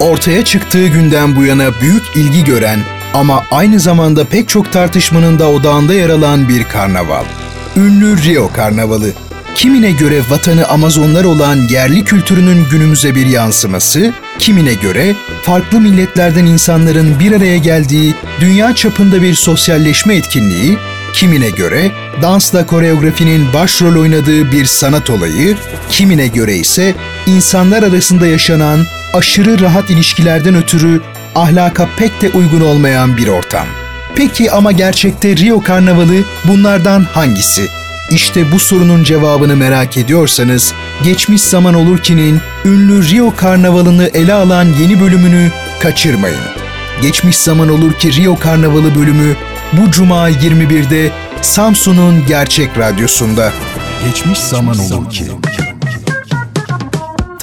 Ortaya çıktığı günden bu yana büyük ilgi gören ama aynı zamanda pek çok tartışmanın da odağında yer alan bir karnaval. Ünlü Rio Karnavalı. Kimine göre vatanı Amazonlar olan yerli kültürünün günümüze bir yansıması, kimine göre farklı milletlerden insanların bir araya geldiği dünya çapında bir sosyalleşme etkinliği, kimine göre dansla koreografinin başrol oynadığı bir sanat olayı, kimine göre ise insanlar arasında yaşanan aşırı rahat ilişkilerden ötürü ahlaka pek de uygun olmayan bir ortam. Peki ama gerçekte Rio Karnavalı bunlardan hangisi? İşte bu sorunun cevabını merak ediyorsanız, Geçmiş Zaman Olur Ki'nin ünlü Rio Karnavalı'nı ele alan yeni bölümünü kaçırmayın. Geçmiş Zaman Olur Ki Rio Karnavalı bölümü bu Cuma 21'de Samsun'un Gerçek Radyosu'nda. Geçmiş Zaman Olur Ki.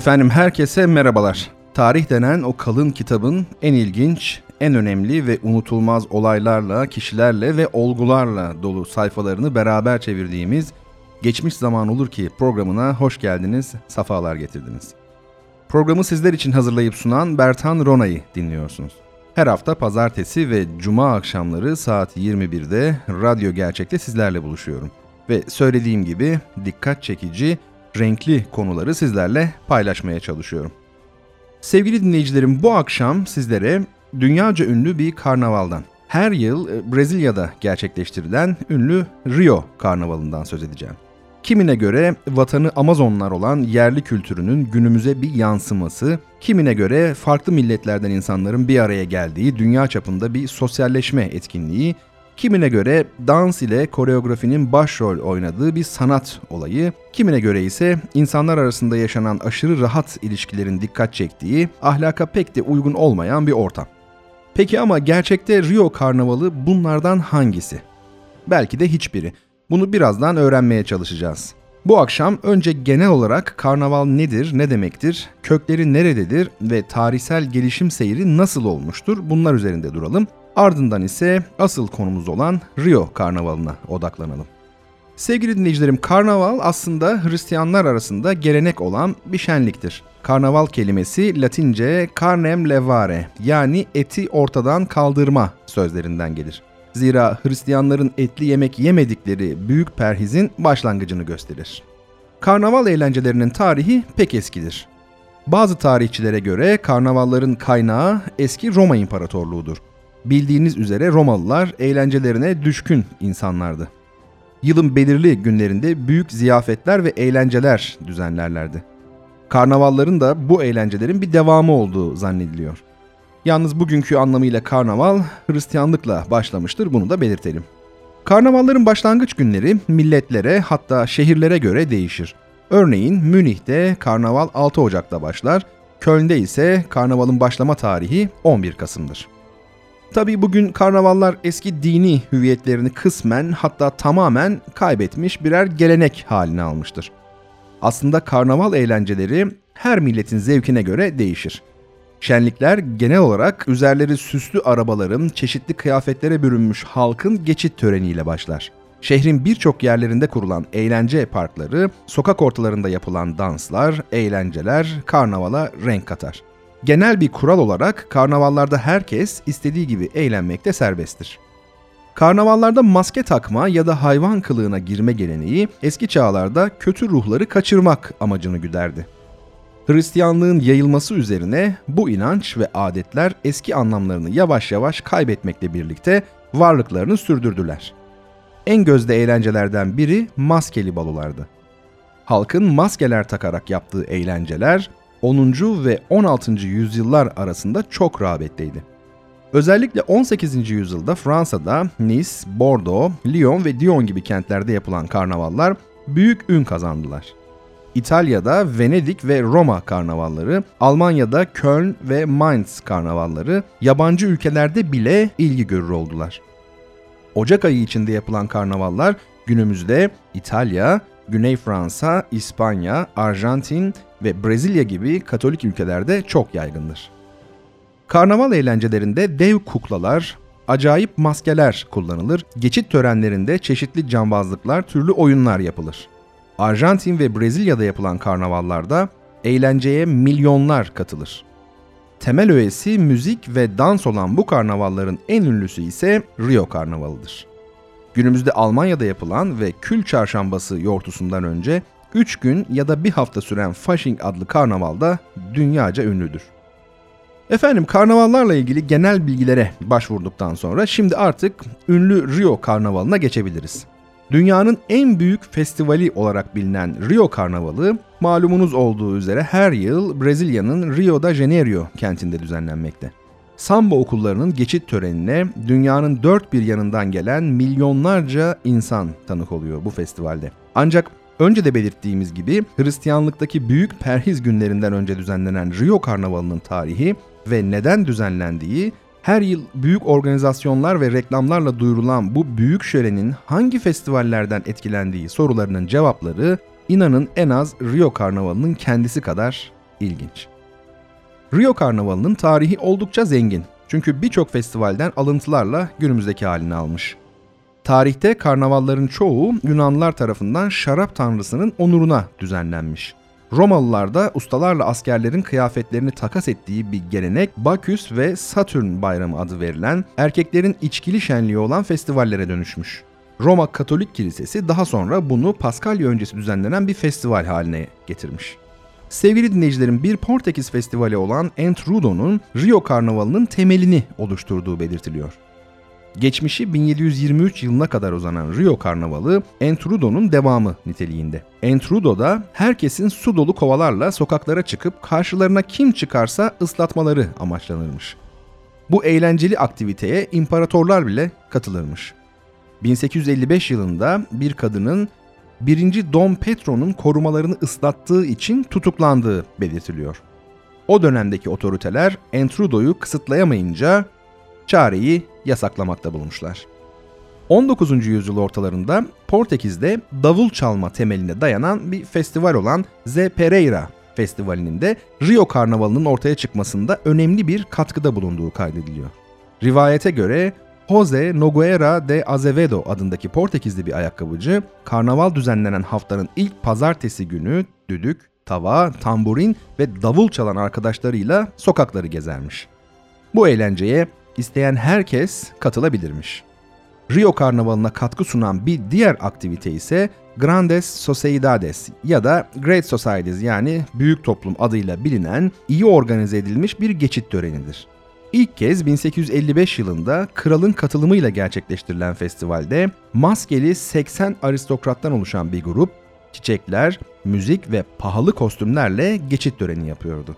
Efendim herkese merhabalar. Tarih denen o kalın kitabın en ilginç, en önemli ve unutulmaz olaylarla, kişilerle ve olgularla dolu sayfalarını beraber çevirdiğimiz Geçmiş Zaman Olur Ki programına hoş geldiniz, safalar getirdiniz. Programı sizler için hazırlayıp sunan Bertan Rona'yı dinliyorsunuz. Her hafta pazartesi ve cuma akşamları saat 21'de Radyo Gerçek'te sizlerle buluşuyorum. Ve söylediğim gibi dikkat çekici, renkli konuları sizlerle paylaşmaya çalışıyorum. Sevgili dinleyicilerim bu akşam sizlere dünyaca ünlü bir karnavaldan, her yıl e, Brezilya'da gerçekleştirilen ünlü Rio Karnavalı'ndan söz edeceğim. Kimine göre vatanı Amazonlar olan yerli kültürünün günümüze bir yansıması, kimine göre farklı milletlerden insanların bir araya geldiği dünya çapında bir sosyalleşme etkinliği Kimine göre dans ile koreografinin başrol oynadığı bir sanat olayı, kimine göre ise insanlar arasında yaşanan aşırı rahat ilişkilerin dikkat çektiği, ahlaka pek de uygun olmayan bir ortam. Peki ama gerçekte Rio Karnavalı bunlardan hangisi? Belki de hiçbiri. Bunu birazdan öğrenmeye çalışacağız. Bu akşam önce genel olarak karnaval nedir, ne demektir, kökleri nerededir ve tarihsel gelişim seyri nasıl olmuştur bunlar üzerinde duralım. Ardından ise asıl konumuz olan Rio Karnavalı'na odaklanalım. Sevgili dinleyicilerim, karnaval aslında Hristiyanlar arasında gelenek olan bir şenliktir. Karnaval kelimesi Latince carnem levare yani eti ortadan kaldırma sözlerinden gelir. Zira Hristiyanların etli yemek yemedikleri büyük perhizin başlangıcını gösterir. Karnaval eğlencelerinin tarihi pek eskidir. Bazı tarihçilere göre karnavalların kaynağı eski Roma İmparatorluğu'dur. Bildiğiniz üzere Romalılar eğlencelerine düşkün insanlardı. Yılın belirli günlerinde büyük ziyafetler ve eğlenceler düzenlerlerdi. Karnavalların da bu eğlencelerin bir devamı olduğu zannediliyor. Yalnız bugünkü anlamıyla karnaval Hristiyanlıkla başlamıştır bunu da belirtelim. Karnavalların başlangıç günleri milletlere hatta şehirlere göre değişir. Örneğin Münih'te karnaval 6 Ocak'ta başlar, Köln'de ise karnavalın başlama tarihi 11 Kasım'dır. Tabi bugün karnavallar eski dini hüviyetlerini kısmen hatta tamamen kaybetmiş birer gelenek haline almıştır. Aslında karnaval eğlenceleri her milletin zevkine göre değişir. Şenlikler genel olarak üzerleri süslü arabaların, çeşitli kıyafetlere bürünmüş halkın geçit töreniyle başlar. Şehrin birçok yerlerinde kurulan eğlence parkları, sokak ortalarında yapılan danslar, eğlenceler karnavala renk katar. Genel bir kural olarak karnavallarda herkes istediği gibi eğlenmekte serbesttir. Karnavallarda maske takma ya da hayvan kılığına girme geleneği eski çağlarda kötü ruhları kaçırmak amacını güderdi. Hristiyanlığın yayılması üzerine bu inanç ve adetler eski anlamlarını yavaş yavaş kaybetmekle birlikte varlıklarını sürdürdüler. En gözde eğlencelerden biri maskeli balolardı. Halkın maskeler takarak yaptığı eğlenceler 10. ve 16. yüzyıllar arasında çok rağbetteydi. Özellikle 18. yüzyılda Fransa'da Nice, Bordeaux, Lyon ve Dijon gibi kentlerde yapılan karnavallar büyük ün kazandılar. İtalya'da Venedik ve Roma karnavalları, Almanya'da Köln ve Mainz karnavalları yabancı ülkelerde bile ilgi görür oldular. Ocak ayı içinde yapılan karnavallar günümüzde İtalya, Güney Fransa, İspanya, Arjantin ve Brezilya gibi Katolik ülkelerde çok yaygındır. Karnaval eğlencelerinde dev kuklalar, acayip maskeler kullanılır, geçit törenlerinde çeşitli cambazlıklar, türlü oyunlar yapılır. Arjantin ve Brezilya'da yapılan karnavallarda eğlenceye milyonlar katılır. Temel öğesi müzik ve dans olan bu karnavalların en ünlüsü ise Rio Karnavalı'dır. Günümüzde Almanya'da yapılan ve Kül Çarşambası yortusundan önce 3 gün ya da bir hafta süren Fasching adlı karnavalda dünyaca ünlüdür. Efendim karnavallarla ilgili genel bilgilere başvurduktan sonra şimdi artık ünlü Rio Karnavalı'na geçebiliriz. Dünyanın en büyük festivali olarak bilinen Rio Karnavalı, malumunuz olduğu üzere her yıl Brezilya'nın Rio de Janeiro kentinde düzenlenmekte. Samba okullarının geçit törenine dünyanın dört bir yanından gelen milyonlarca insan tanık oluyor bu festivalde. Ancak önce de belirttiğimiz gibi Hristiyanlıktaki büyük perhiz günlerinden önce düzenlenen Rio Karnavalı'nın tarihi ve neden düzenlendiği her yıl büyük organizasyonlar ve reklamlarla duyurulan bu büyük şölenin hangi festivallerden etkilendiği sorularının cevapları inanın en az Rio Karnavalı'nın kendisi kadar ilginç. Rio Karnavalı'nın tarihi oldukça zengin. Çünkü birçok festivalden alıntılarla günümüzdeki halini almış. Tarihte karnavalların çoğu Yunanlılar tarafından şarap tanrısının onuruna düzenlenmiş. Romalılar da ustalarla askerlerin kıyafetlerini takas ettiği bir gelenek Baküs ve Satürn bayramı adı verilen erkeklerin içkili şenliği olan festivallere dönüşmüş. Roma Katolik Kilisesi daha sonra bunu Paskalya öncesi düzenlenen bir festival haline getirmiş. Sevgili dinleyicilerin bir Portekiz festivali olan Entrudo'nun Rio Karnavalı'nın temelini oluşturduğu belirtiliyor. Geçmişi 1723 yılına kadar uzanan Rio Karnavalı Entrudo'nun devamı niteliğinde. Entrudo'da herkesin su dolu kovalarla sokaklara çıkıp karşılarına kim çıkarsa ıslatmaları amaçlanırmış. Bu eğlenceli aktiviteye imparatorlar bile katılırmış. 1855 yılında bir kadının 1. Dom Petro'nun korumalarını ıslattığı için tutuklandığı belirtiliyor. O dönemdeki otoriteler Entrudo'yu kısıtlayamayınca çareyi yasaklamakta bulmuşlar. 19. yüzyıl ortalarında Portekiz'de davul çalma temeline dayanan bir festival olan Ze Pereira Festivali'nin de Rio Karnavalı'nın ortaya çıkmasında önemli bir katkıda bulunduğu kaydediliyor. Rivayete göre Jose Nogueira de Azevedo adındaki Portekizli bir ayakkabıcı, karnaval düzenlenen haftanın ilk pazartesi günü düdük, tava, tamburin ve davul çalan arkadaşlarıyla sokakları gezermiş. Bu eğlenceye isteyen herkes katılabilirmiş. Rio Karnavalı'na katkı sunan bir diğer aktivite ise Grandes Sociedades ya da Great Societies yani büyük toplum adıyla bilinen iyi organize edilmiş bir geçit törenidir. İlk kez 1855 yılında kralın katılımıyla gerçekleştirilen festivalde maskeli 80 aristokrattan oluşan bir grup çiçekler, müzik ve pahalı kostümlerle geçit töreni yapıyordu.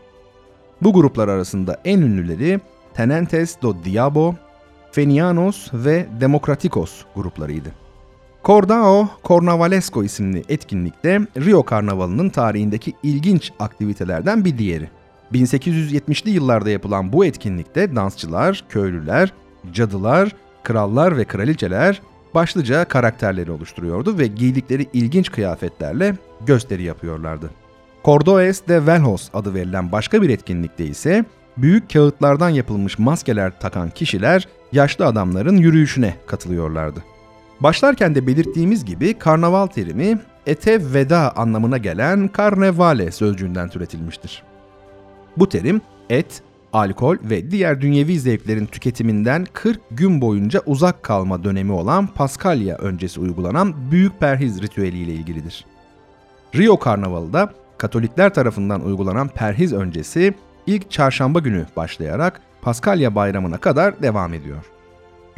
Bu gruplar arasında en ünlüleri Tenentes do Diabo, Fenianos ve Demokratikos gruplarıydı. Cordao Cornavalesco isimli etkinlikte Rio Karnavalı'nın tarihindeki ilginç aktivitelerden bir diğeri. 1870'li yıllarda yapılan bu etkinlikte dansçılar, köylüler, cadılar, krallar ve kraliçeler başlıca karakterleri oluşturuyordu ve giydikleri ilginç kıyafetlerle gösteri yapıyorlardı. Cordoes de Velhos adı verilen başka bir etkinlikte ise büyük kağıtlardan yapılmış maskeler takan kişiler yaşlı adamların yürüyüşüne katılıyorlardı. Başlarken de belirttiğimiz gibi karnaval terimi ete veda anlamına gelen karnevale sözcüğünden türetilmiştir. Bu terim et, alkol ve diğer dünyevi zevklerin tüketiminden 40 gün boyunca uzak kalma dönemi olan Paskalya öncesi uygulanan büyük perhiz ritüeliyle ilgilidir. Rio Karnavalı da Katolikler tarafından uygulanan perhiz öncesi ilk çarşamba günü başlayarak Paskalya bayramına kadar devam ediyor.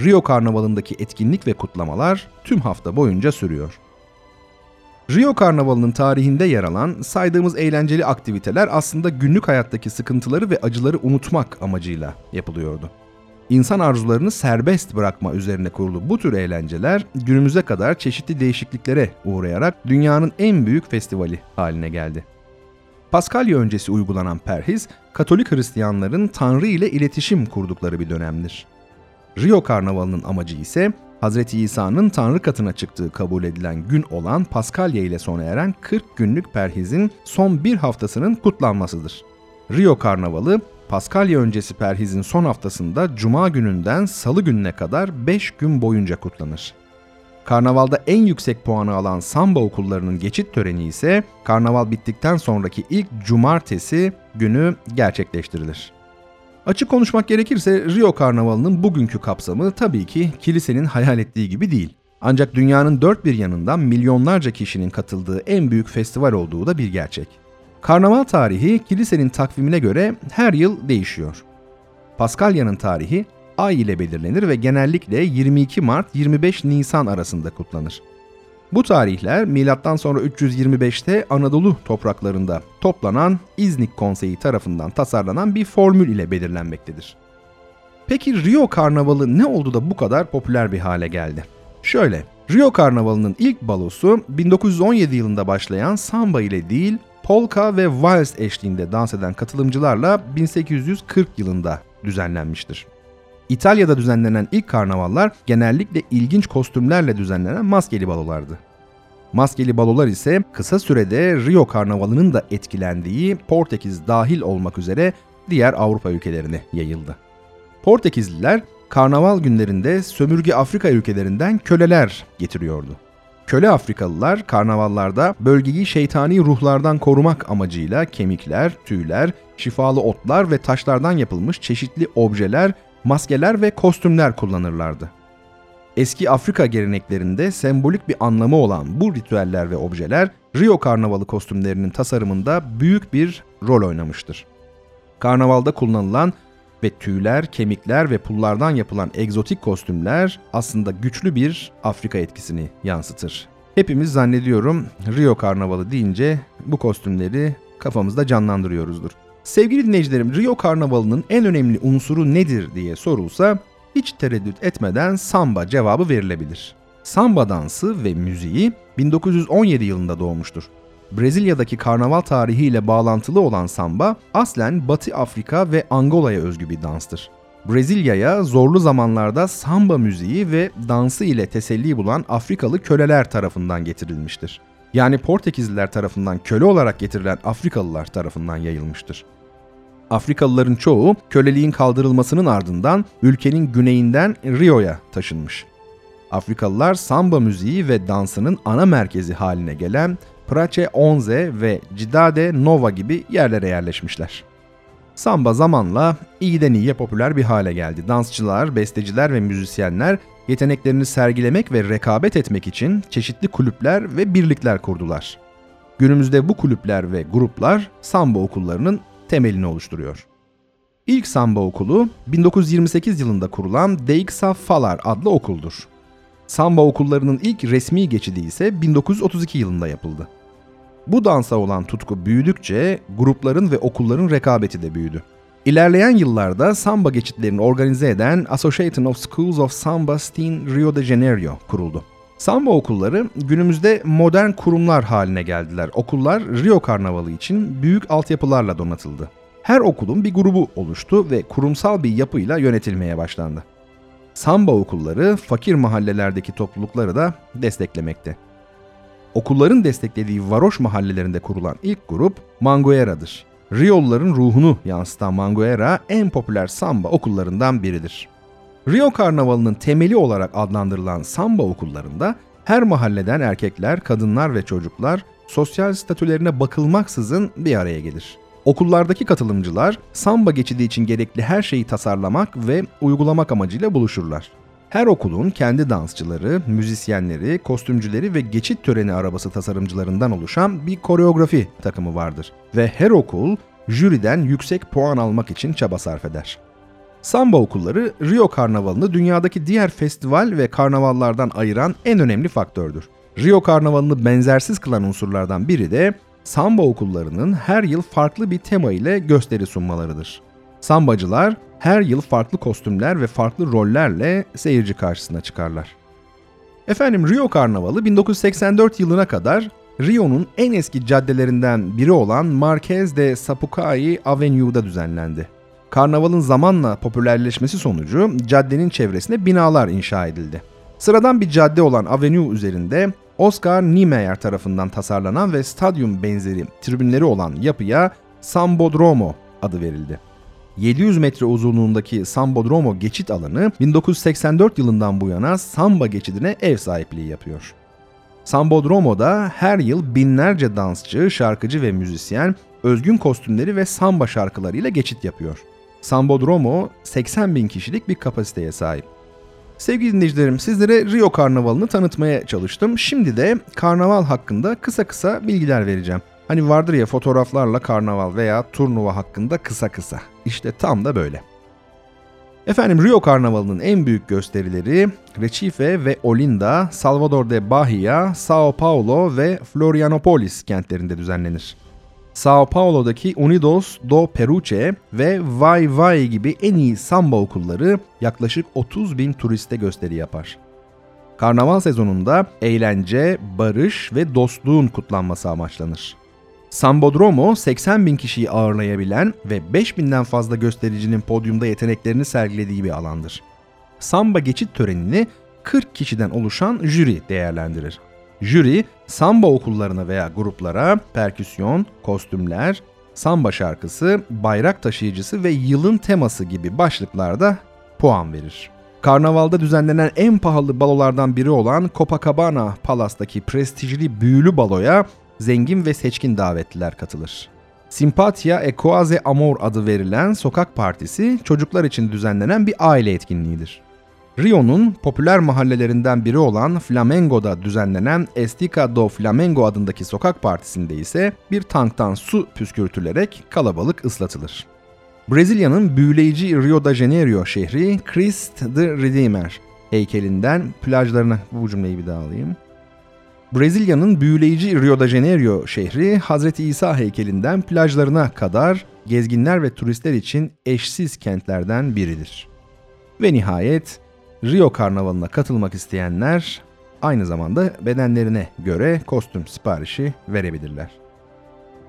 Rio Karnavalı'ndaki etkinlik ve kutlamalar tüm hafta boyunca sürüyor. Rio Karnavalı'nın tarihinde yer alan saydığımız eğlenceli aktiviteler aslında günlük hayattaki sıkıntıları ve acıları unutmak amacıyla yapılıyordu. İnsan arzularını serbest bırakma üzerine kurulu bu tür eğlenceler günümüze kadar çeşitli değişikliklere uğrayarak dünyanın en büyük festivali haline geldi. Paskalya öncesi uygulanan perhiz, Katolik Hristiyanların Tanrı ile iletişim kurdukları bir dönemdir. Rio Karnavalı'nın amacı ise Hz. İsa'nın Tanrı katına çıktığı kabul edilen gün olan Paskalya ile sona eren 40 günlük perhizin son bir haftasının kutlanmasıdır. Rio Karnavalı, Paskalya öncesi perhizin son haftasında Cuma gününden Salı gününe kadar 5 gün boyunca kutlanır. Karnavalda en yüksek puanı alan samba okullarının geçit töreni ise karnaval bittikten sonraki ilk cumartesi günü gerçekleştirilir. Açık konuşmak gerekirse Rio Karnavalı'nın bugünkü kapsamı tabii ki kilisenin hayal ettiği gibi değil. Ancak dünyanın dört bir yanından milyonlarca kişinin katıldığı en büyük festival olduğu da bir gerçek. Karnaval tarihi kilisenin takvimine göre her yıl değişiyor. Paskalya'nın tarihi ay ile belirlenir ve genellikle 22 Mart 25 Nisan arasında kutlanır. Bu tarihler milattan sonra 325'te Anadolu topraklarında toplanan İznik Konseyi tarafından tasarlanan bir formül ile belirlenmektedir. Peki Rio Karnavalı ne oldu da bu kadar popüler bir hale geldi? Şöyle, Rio Karnavalı'nın ilk balosu 1917 yılında başlayan samba ile değil, polka ve vals eşliğinde dans eden katılımcılarla 1840 yılında düzenlenmiştir. İtalya'da düzenlenen ilk karnavallar genellikle ilginç kostümlerle düzenlenen maskeli balolardı. Maskeli balolar ise kısa sürede Rio Karnavalı'nın da etkilendiği Portekiz dahil olmak üzere diğer Avrupa ülkelerine yayıldı. Portekizliler karnaval günlerinde sömürge Afrika ülkelerinden köleler getiriyordu. Köle Afrikalılar karnavallarda bölgeyi şeytani ruhlardan korumak amacıyla kemikler, tüyler, şifalı otlar ve taşlardan yapılmış çeşitli objeler maskeler ve kostümler kullanırlardı. Eski Afrika geleneklerinde sembolik bir anlamı olan bu ritüeller ve objeler Rio Karnavalı kostümlerinin tasarımında büyük bir rol oynamıştır. Karnavalda kullanılan ve tüyler, kemikler ve pullardan yapılan egzotik kostümler aslında güçlü bir Afrika etkisini yansıtır. Hepimiz zannediyorum Rio Karnavalı deyince bu kostümleri kafamızda canlandırıyoruzdur. Sevgili dinleyicilerim, Rio Karnavalı'nın en önemli unsuru nedir diye sorulsa hiç tereddüt etmeden samba cevabı verilebilir. Samba dansı ve müziği 1917 yılında doğmuştur. Brezilya'daki karnaval tarihiyle bağlantılı olan samba aslen Batı Afrika ve Angola'ya özgü bir danstır. Brezilya'ya zorlu zamanlarda samba müziği ve dansı ile teselli bulan Afrikalı köleler tarafından getirilmiştir. Yani Portekizliler tarafından köle olarak getirilen Afrikalılar tarafından yayılmıştır. Afrikalıların çoğu köleliğin kaldırılmasının ardından ülkenin güneyinden Rio'ya taşınmış. Afrikalılar samba müziği ve dansının ana merkezi haline gelen Praça Onze ve Cidade Nova gibi yerlere yerleşmişler. Samba zamanla iyiden iyiye popüler bir hale geldi. Dansçılar, besteciler ve müzisyenler yeteneklerini sergilemek ve rekabet etmek için çeşitli kulüpler ve birlikler kurdular. Günümüzde bu kulüpler ve gruplar samba okullarının temelini oluşturuyor. İlk samba okulu 1928 yılında kurulan Deixa Falar adlı okuldur. Samba okullarının ilk resmi geçidi ise 1932 yılında yapıldı. Bu dansa olan tutku büyüdükçe grupların ve okulların rekabeti de büyüdü. İlerleyen yıllarda samba geçitlerini organize eden Association of Schools of Samba in Rio de Janeiro kuruldu. Samba okulları günümüzde modern kurumlar haline geldiler. Okullar Rio Karnavalı için büyük altyapılarla donatıldı. Her okulun bir grubu oluştu ve kurumsal bir yapıyla yönetilmeye başlandı. Samba okulları fakir mahallelerdeki toplulukları da desteklemekte. Okulların desteklediği varoş mahallelerinde kurulan ilk grup Manguera'dır. Rioluların ruhunu yansıtan Manguera en popüler samba okullarından biridir. Rio Karnavalı'nın temeli olarak adlandırılan samba okullarında her mahalleden erkekler, kadınlar ve çocuklar sosyal statülerine bakılmaksızın bir araya gelir. Okullardaki katılımcılar samba geçidi için gerekli her şeyi tasarlamak ve uygulamak amacıyla buluşurlar. Her okulun kendi dansçıları, müzisyenleri, kostümcüleri ve geçit töreni arabası tasarımcılarından oluşan bir koreografi takımı vardır ve her okul jüriden yüksek puan almak için çaba sarf eder. Samba okulları Rio Karnavalı'nı dünyadaki diğer festival ve karnavallardan ayıran en önemli faktördür. Rio Karnavalı'nı benzersiz kılan unsurlardan biri de samba okullarının her yıl farklı bir tema ile gösteri sunmalarıdır. Sambacılar her yıl farklı kostümler ve farklı rollerle seyirci karşısına çıkarlar. Efendim Rio Karnavalı 1984 yılına kadar Rio'nun en eski caddelerinden biri olan Marquez de Sapucaí Avenue'da düzenlendi. Karnavalın zamanla popülerleşmesi sonucu caddenin çevresine binalar inşa edildi. Sıradan bir cadde olan Avenue üzerinde Oscar Niemeyer tarafından tasarlanan ve stadyum benzeri tribünleri olan yapıya Sambodromo adı verildi. 700 metre uzunluğundaki Sambodromo geçit alanı 1984 yılından bu yana Samba geçidine ev sahipliği yapıyor. Sambodromo'da her yıl binlerce dansçı, şarkıcı ve müzisyen özgün kostümleri ve samba şarkılarıyla geçit yapıyor. Sambodromo 80 bin kişilik bir kapasiteye sahip. Sevgili dinleyicilerim sizlere Rio Karnavalı'nı tanıtmaya çalıştım. Şimdi de karnaval hakkında kısa kısa bilgiler vereceğim. Hani vardır ya fotoğraflarla karnaval veya turnuva hakkında kısa kısa. İşte tam da böyle. Efendim Rio Karnavalı'nın en büyük gösterileri Recife ve Olinda, Salvador de Bahia, Sao Paulo ve Florianopolis kentlerinde düzenlenir. Sao Paulo'daki Unidos do Peruche ve Vai Vai gibi en iyi samba okulları yaklaşık 30 bin turiste gösteri yapar. Karnaval sezonunda eğlence, barış ve dostluğun kutlanması amaçlanır. Sambodromo 80 bin kişiyi ağırlayabilen ve 5000'den fazla göstericinin podyumda yeteneklerini sergilediği bir alandır. Samba geçit törenini 40 kişiden oluşan jüri değerlendirir. Jüri, samba okullarına veya gruplara perküsyon, kostümler, samba şarkısı, bayrak taşıyıcısı ve yılın teması gibi başlıklarda puan verir. Karnavalda düzenlenen en pahalı balolardan biri olan Copacabana Palas'taki prestijli büyülü baloya zengin ve seçkin davetliler katılır. Simpatia e Amor adı verilen sokak partisi çocuklar için düzenlenen bir aile etkinliğidir. Rio'nun popüler mahallelerinden biri olan Flamengo'da düzenlenen Estica do Flamengo adındaki sokak partisinde ise bir tanktan su püskürtülerek kalabalık ıslatılır. Brezilya'nın büyüleyici Rio de Janeiro şehri Christ the Redeemer heykelinden plajlarına bu cümleyi bir daha alayım. Brezilya'nın büyüleyici Rio de Janeiro şehri Hazreti İsa heykelinden plajlarına kadar gezginler ve turistler için eşsiz kentlerden biridir. Ve nihayet Rio Karnavalı'na katılmak isteyenler aynı zamanda bedenlerine göre kostüm siparişi verebilirler.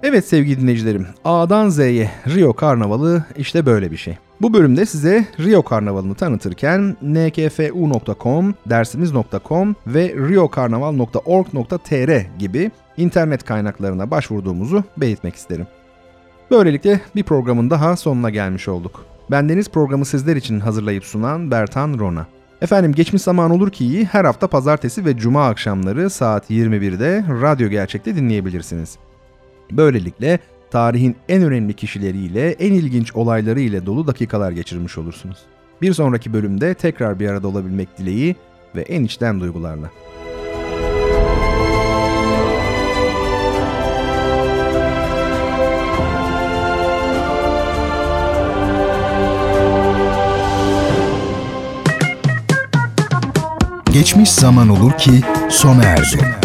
Evet sevgili dinleyicilerim, A'dan Z'ye Rio Karnavalı işte böyle bir şey. Bu bölümde size Rio Karnavalı'nı tanıtırken nkfu.com, dersimiz.com ve riokarnaval.org.tr gibi internet kaynaklarına başvurduğumuzu belirtmek isterim. Böylelikle bir programın daha sonuna gelmiş olduk. Bendeniz programı sizler için hazırlayıp sunan Bertan Rona. Efendim geçmiş zaman olur ki her hafta pazartesi ve cuma akşamları saat 21'de Radyo Gerçek'te dinleyebilirsiniz. Böylelikle tarihin en önemli kişileriyle, en ilginç olayları ile dolu dakikalar geçirmiş olursunuz. Bir sonraki bölümde tekrar bir arada olabilmek dileği ve en içten duygularla. Geçmiş zaman olur ki sona erdi.